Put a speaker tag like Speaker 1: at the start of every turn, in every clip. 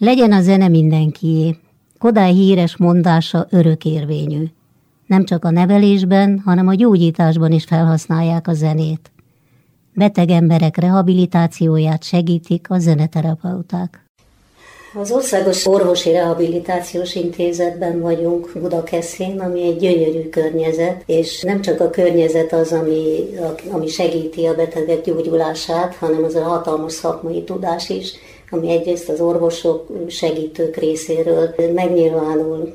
Speaker 1: Legyen a zene mindenkié. Kodály híres mondása örökérvényű. Nem csak a nevelésben, hanem a gyógyításban is felhasználják a zenét. Beteg emberek rehabilitációját segítik a zeneterapeuták. Az Országos Orvosi Rehabilitációs Intézetben vagyunk Budakeszén, ami egy gyönyörű környezet, és nem csak a környezet az, ami, ami segíti a betegek gyógyulását, hanem az a hatalmas szakmai tudás is, ami egyrészt az orvosok, segítők részéről megnyilvánul.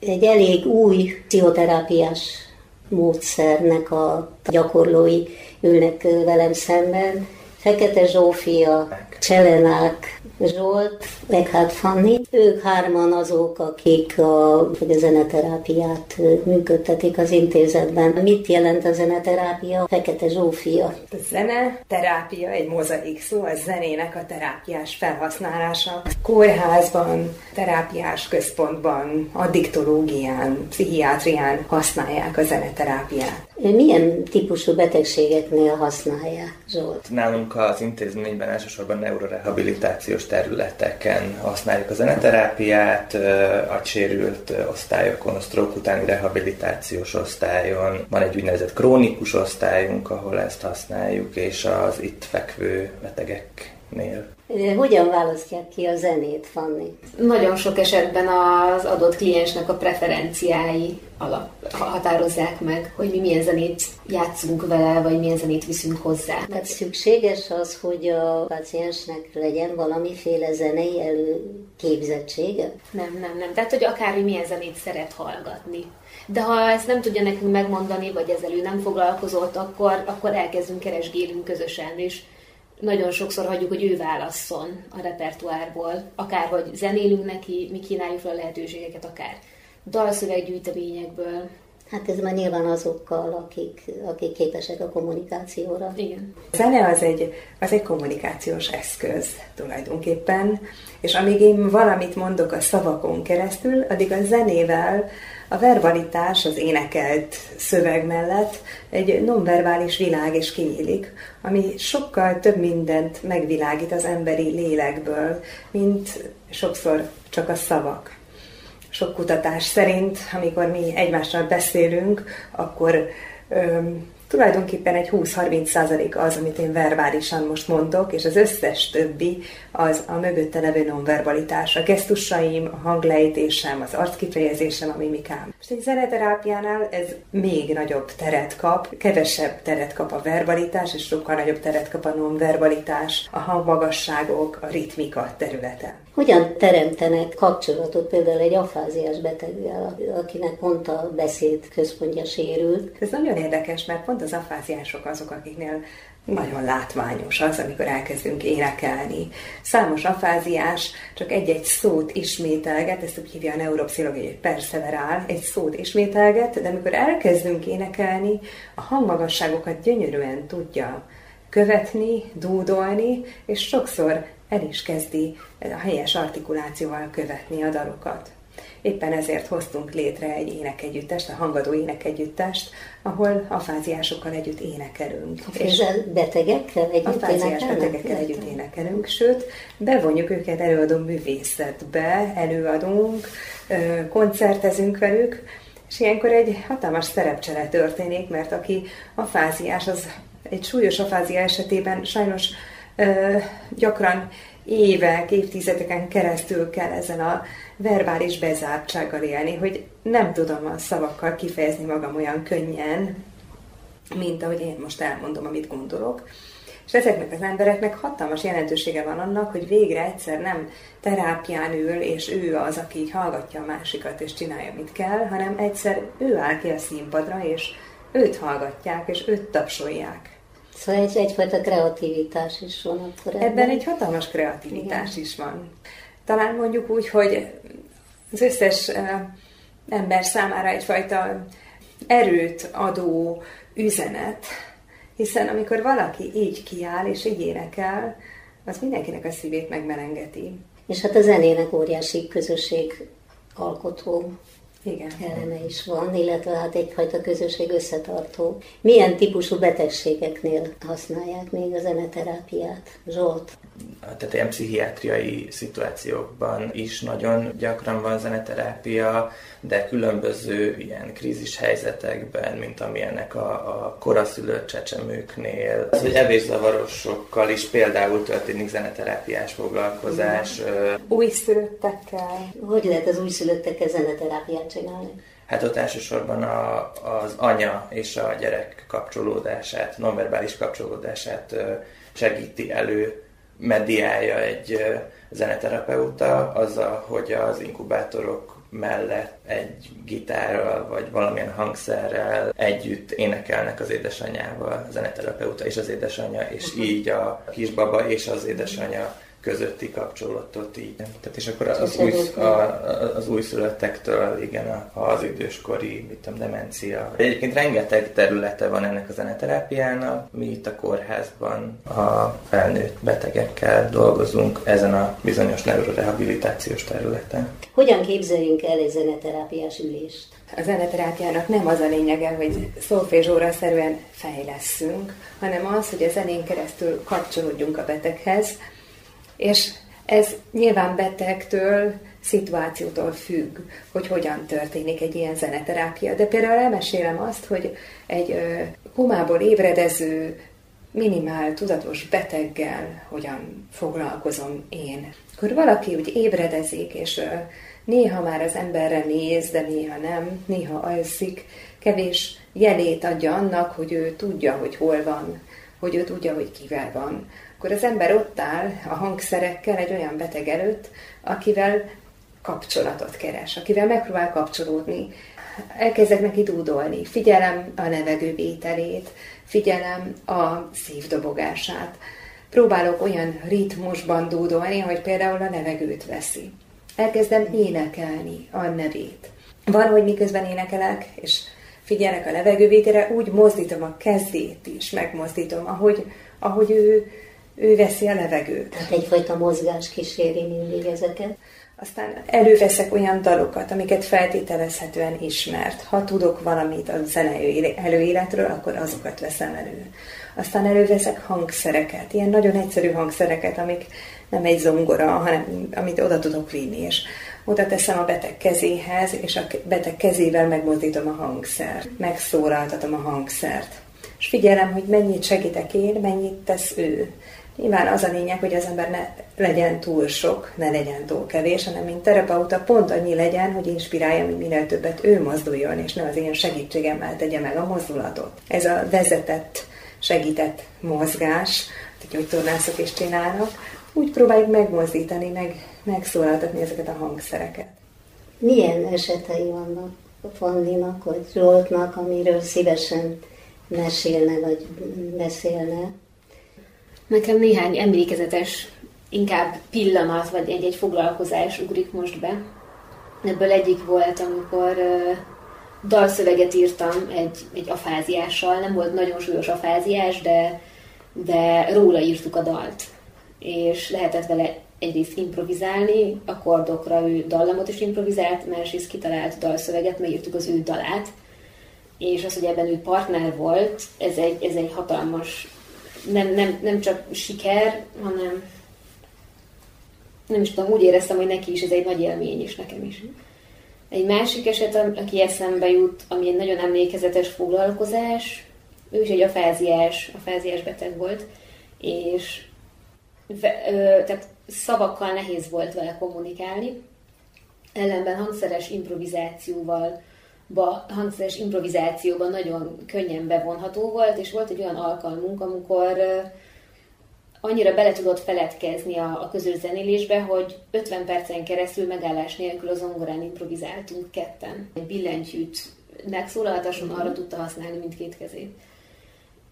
Speaker 1: Egy elég új pszichoterápiás módszernek a gyakorlói ülnek velem szemben. Fekete Zsófia, Cselenák, Zsolt, meg hát Fanni. Ők hárman azok, akik a, a zeneterápiát működtetik az intézetben. Mit jelent a zeneterápia? Fekete Zsófia.
Speaker 2: A zene terápia egy mozaik szó, a zenének a terápiás felhasználása. Kórházban, terápiás központban, addiktológián, pszichiátrián használják a zeneterápiát.
Speaker 1: Milyen típusú betegségeknél használják, Zsolt?
Speaker 3: Nálunk az intézményben elsősorban neurorehabilitációs területeken használjuk a zeneterápiát, agysérült osztályokon, a stroke utáni rehabilitációs osztályon. Van egy úgynevezett krónikus osztályunk, ahol ezt használjuk, és az itt fekvő betegeknél.
Speaker 1: Hogyan választják ki a zenét, Fanni?
Speaker 4: Nagyon sok esetben az adott kliensnek a preferenciái alap, határozzák meg, hogy mi milyen zenét játszunk vele, vagy milyen zenét viszünk hozzá.
Speaker 1: Tehát szükséges az, hogy a paciensnek legyen valamiféle zenei előképzettsége?
Speaker 4: Nem, nem, nem. Tehát, hogy akár, hogy milyen zenét szeret hallgatni. De ha ezt nem tudja nekünk megmondani, vagy ezzel ő nem foglalkozott, akkor, akkor elkezdünk keresgélünk közösen, és nagyon sokszor hagyjuk, hogy ő válasszon a repertoárból, akár hogy zenélünk neki, mi kínáljuk fel a lehetőségeket, akár dalszöveggyűjteményekből.
Speaker 1: Hát ez már nyilván azokkal, akik, akik képesek a kommunikációra.
Speaker 4: Igen.
Speaker 2: A zene az egy, az egy kommunikációs eszköz tulajdonképpen, és amíg én valamit mondok a szavakon keresztül, addig a zenével a verbalitás az énekelt szöveg mellett egy nonverbális világ is kinyílik, ami sokkal több mindent megvilágít az emberi lélekből, mint sokszor csak a szavak. Sok kutatás szerint, amikor mi egymással beszélünk, akkor öm, tulajdonképpen egy 20-30 százalék az, amit én verbálisan most mondok, és az összes többi az a mögötte levő nonverbalitás, a gesztusaim, a hanglejtésem, az arckifejezésem, a mimikám. És egy zeneterápiánál ez még nagyobb teret kap, kevesebb teret kap a verbalitás, és sokkal nagyobb teret kap a nonverbalitás, a hangmagasságok, a ritmika területen.
Speaker 1: Hogyan teremtenek kapcsolatot például egy afáziás beteggel, akinek pont a beszéd központja sérült?
Speaker 2: Ez nagyon érdekes, mert pont az afáziások azok, akiknél nagyon látványos az, amikor elkezdünk énekelni. Számos afáziás csak egy-egy szót ismételget, ezt úgy hívja a neuropszichológia, hogy perseverál, egy szót ismételget, de amikor elkezdünk énekelni, a hangmagasságokat gyönyörűen tudja követni, dúdolni, és sokszor el is kezdi a helyes artikulációval követni a dalokat. Éppen ezért hoztunk létre egy énekegyüttest, a hangadó énekegyüttest, ahol afáziásokkal együtt énekelünk.
Speaker 1: És betegekkel együtt
Speaker 2: afáziás betegekkel együtt énekelünk, sőt, bevonjuk őket előadó művészetbe, előadunk, koncertezünk velük, és ilyenkor egy hatalmas szerepcsere történik, mert aki afáziás, az egy súlyos afázia esetében sajnos gyakran évek, évtizedeken keresztül kell ezen a verbális bezártsággal élni, hogy nem tudom a szavakkal kifejezni magam olyan könnyen, mint ahogy én most elmondom, amit gondolok. És ezeknek az embereknek hatalmas jelentősége van annak, hogy végre egyszer nem terápián ül, és ő az, aki hallgatja a másikat, és csinálja, mit kell, hanem egyszer ő áll ki a színpadra, és őt hallgatják, és őt tapsolják.
Speaker 1: Szóval egy, egyfajta kreativitás is van akkor
Speaker 2: ebben. Ebben egy hatalmas kreativitás Igen. is van. Talán mondjuk úgy, hogy az összes ember számára egyfajta erőt adó üzenet, hiszen amikor valaki így kiáll és így énekel, az mindenkinek a szívét megmelengeti.
Speaker 1: És hát a zenének óriási közösség alkotó
Speaker 2: igen.
Speaker 1: eleme is van, illetve hát egyfajta közösség összetartó. Milyen típusú betegségeknél használják még a zeneterápiát? Zsolt?
Speaker 3: tehát ilyen pszichiátriai szituációkban is nagyon gyakran van zeneterápia, de különböző ilyen krízis helyzetekben, mint amilyenek a, a koraszülött csecsemőknél. Az, hogy evészavarosokkal is például történik zeneterápiás foglalkozás.
Speaker 2: Újszülöttekkel.
Speaker 1: Hogy lehet az újszülöttekkel zeneterápiát csinálni?
Speaker 3: Hát ott elsősorban a, az anya és a gyerek kapcsolódását, nonverbális kapcsolódását segíti elő, mediálja egy zeneterapeuta azzal, hogy az inkubátorok mellett egy gitárral vagy valamilyen hangszerrel együtt énekelnek az édesanyával, a zeneterapeuta és az édesanyja, és így a kisbaba és az édesanyja közötti kapcsolatot így. Tehát és akkor az, új, a, az újszülöttektől, igen, az időskori, mit tudom, demencia. Egyébként rengeteg területe van ennek a zeneterápiának. Mi itt a kórházban a felnőtt betegekkel dolgozunk ezen a bizonyos neurorehabilitációs területen.
Speaker 1: Hogyan képzeljünk el egy zeneterápiás ülést?
Speaker 2: A zeneterápiának nem az a lényege, hogy szolfézsóra szerűen fejleszünk, hanem az, hogy a zenén keresztül kapcsolódjunk a beteghez, és ez nyilván betegtől, szituációtól függ, hogy hogyan történik egy ilyen zeneterápia. De például elmesélem azt, hogy egy ö, ébredező, minimál tudatos beteggel hogyan foglalkozom én. Akkor valaki úgy ébredezik, és néha már az emberre néz, de néha nem, néha alszik, kevés jelét adja annak, hogy ő tudja, hogy hol van, hogy ő tudja, hogy kivel van akkor az ember ott áll a hangszerekkel egy olyan beteg előtt, akivel kapcsolatot keres, akivel megpróbál kapcsolódni. Elkezdek neki dúdolni, figyelem a levegővételét, figyelem a szívdobogását. Próbálok olyan ritmusban dúdolni, hogy például a levegőt veszi. Elkezdem énekelni a nevét. Van, hogy miközben énekelek, és figyelek a levegővételre, úgy mozdítom a kezét is, megmozdítom, ahogy, ahogy ő ő veszi a levegőt.
Speaker 1: Tehát egyfajta mozgás kíséri mindig ezeket.
Speaker 2: Aztán előveszek olyan dalokat, amiket feltételezhetően ismert. Ha tudok valamit a zenei előéletről, akkor azokat veszem elő. Aztán előveszek hangszereket, ilyen nagyon egyszerű hangszereket, amik nem egy zongora, hanem amit oda tudok vinni, és oda teszem a beteg kezéhez, és a beteg kezével megmozdítom a hangszert, megszólaltatom a hangszert. És figyelem, hogy mennyit segítek én, mennyit tesz ő. Nyilván az a lényeg, hogy az ember ne legyen túl sok, ne legyen túl kevés, hanem mint terapeuta pont annyi legyen, hogy inspirálja, hogy minél többet ő mozduljon, és ne az én segítségemmel tegye meg a mozdulatot. Ez a vezetett, segített mozgás, hogy tornászok is csinálnak, úgy próbáljuk megmozdítani, meg, megszólaltatni ezeket a hangszereket.
Speaker 1: Milyen esetei vannak Fanninak vagy Zsoltnak, amiről szívesen mesélne vagy beszélne?
Speaker 4: Nekem néhány emlékezetes, inkább pillanat, vagy egy-egy foglalkozás ugrik most be. Ebből egyik volt, amikor uh, dalszöveget írtam egy, egy afáziással, nem volt nagyon súlyos afáziás, de, de róla írtuk a dalt. És lehetett vele egyrészt improvizálni, akkordokra ő dallamot is improvizált, másrészt kitalált dalszöveget, megírtuk az ő dalát, és az, hogy ebben ő partner volt, ez egy, ez egy hatalmas nem, nem, nem csak siker, hanem nem is tudom, úgy éreztem, hogy neki is ez egy nagy élmény, és nekem is. Egy másik eset, aki eszembe jut, ami egy nagyon emlékezetes foglalkozás, ő is egy afáziás, afáziás beteg volt, és tehát szavakkal nehéz volt vele kommunikálni, ellenben hangszeres improvizációval ba, hangszeres improvizációban nagyon könnyen bevonható volt, és volt egy olyan alkalmunk, amikor annyira bele tudott feledkezni a, a közös zenélésbe, hogy 50 percen keresztül megállás nélkül az zongorán improvizáltunk ketten. Egy billentyűt megszólaltason arra tudta használni mindkét kezét.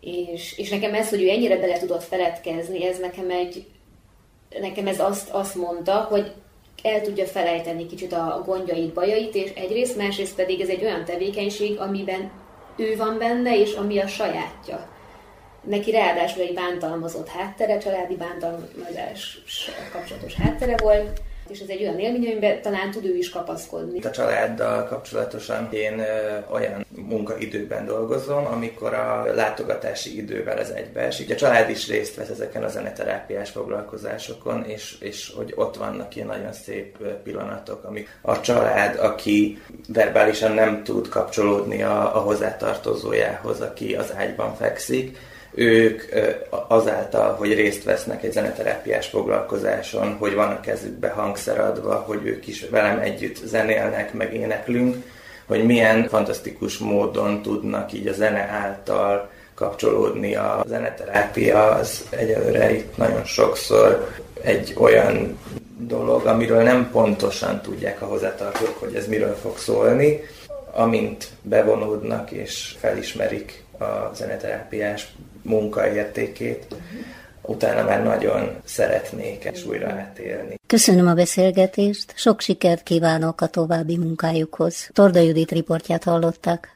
Speaker 4: És, és nekem ez, hogy ő ennyire bele tudott feledkezni, ez nekem egy, nekem ez azt, azt mondta, hogy el tudja felejteni kicsit a gondjait, bajait, és egyrészt, másrészt pedig ez egy olyan tevékenység, amiben ő van benne, és ami a sajátja. Neki ráadásul egy bántalmazott háttere, családi bántalmazás kapcsolatos háttere volt, És ez egy olyan élmény, amiben talán tud ő is kapaszkodni.
Speaker 3: A családdal kapcsolatosan én olyan munkaidőben dolgozom, amikor a látogatási idővel ez egybeesik. A család is részt vesz ezeken a zeneterápiás foglalkozásokon, és, és hogy ott vannak ilyen nagyon szép pillanatok, amik a család, aki verbálisan nem tud kapcsolódni a, a hozzátartozójához, aki az ágyban fekszik, ők azáltal, hogy részt vesznek egy zeneterápiás foglalkozáson, hogy van a kezükbe hangszer adva, hogy ők is velem együtt zenélnek, meg éneklünk, hogy milyen fantasztikus módon tudnak így a zene által kapcsolódni a zeneterápia, az egyelőre itt nagyon sokszor egy olyan dolog, amiről nem pontosan tudják a hozzátartók, hogy ez miről fog szólni, amint bevonódnak és felismerik a zeneterápiás munkaértékét, utána már nagyon szeretnék és újra átélni.
Speaker 1: Köszönöm a beszélgetést, sok sikert kívánok a további munkájukhoz. Torda Judit riportját hallották.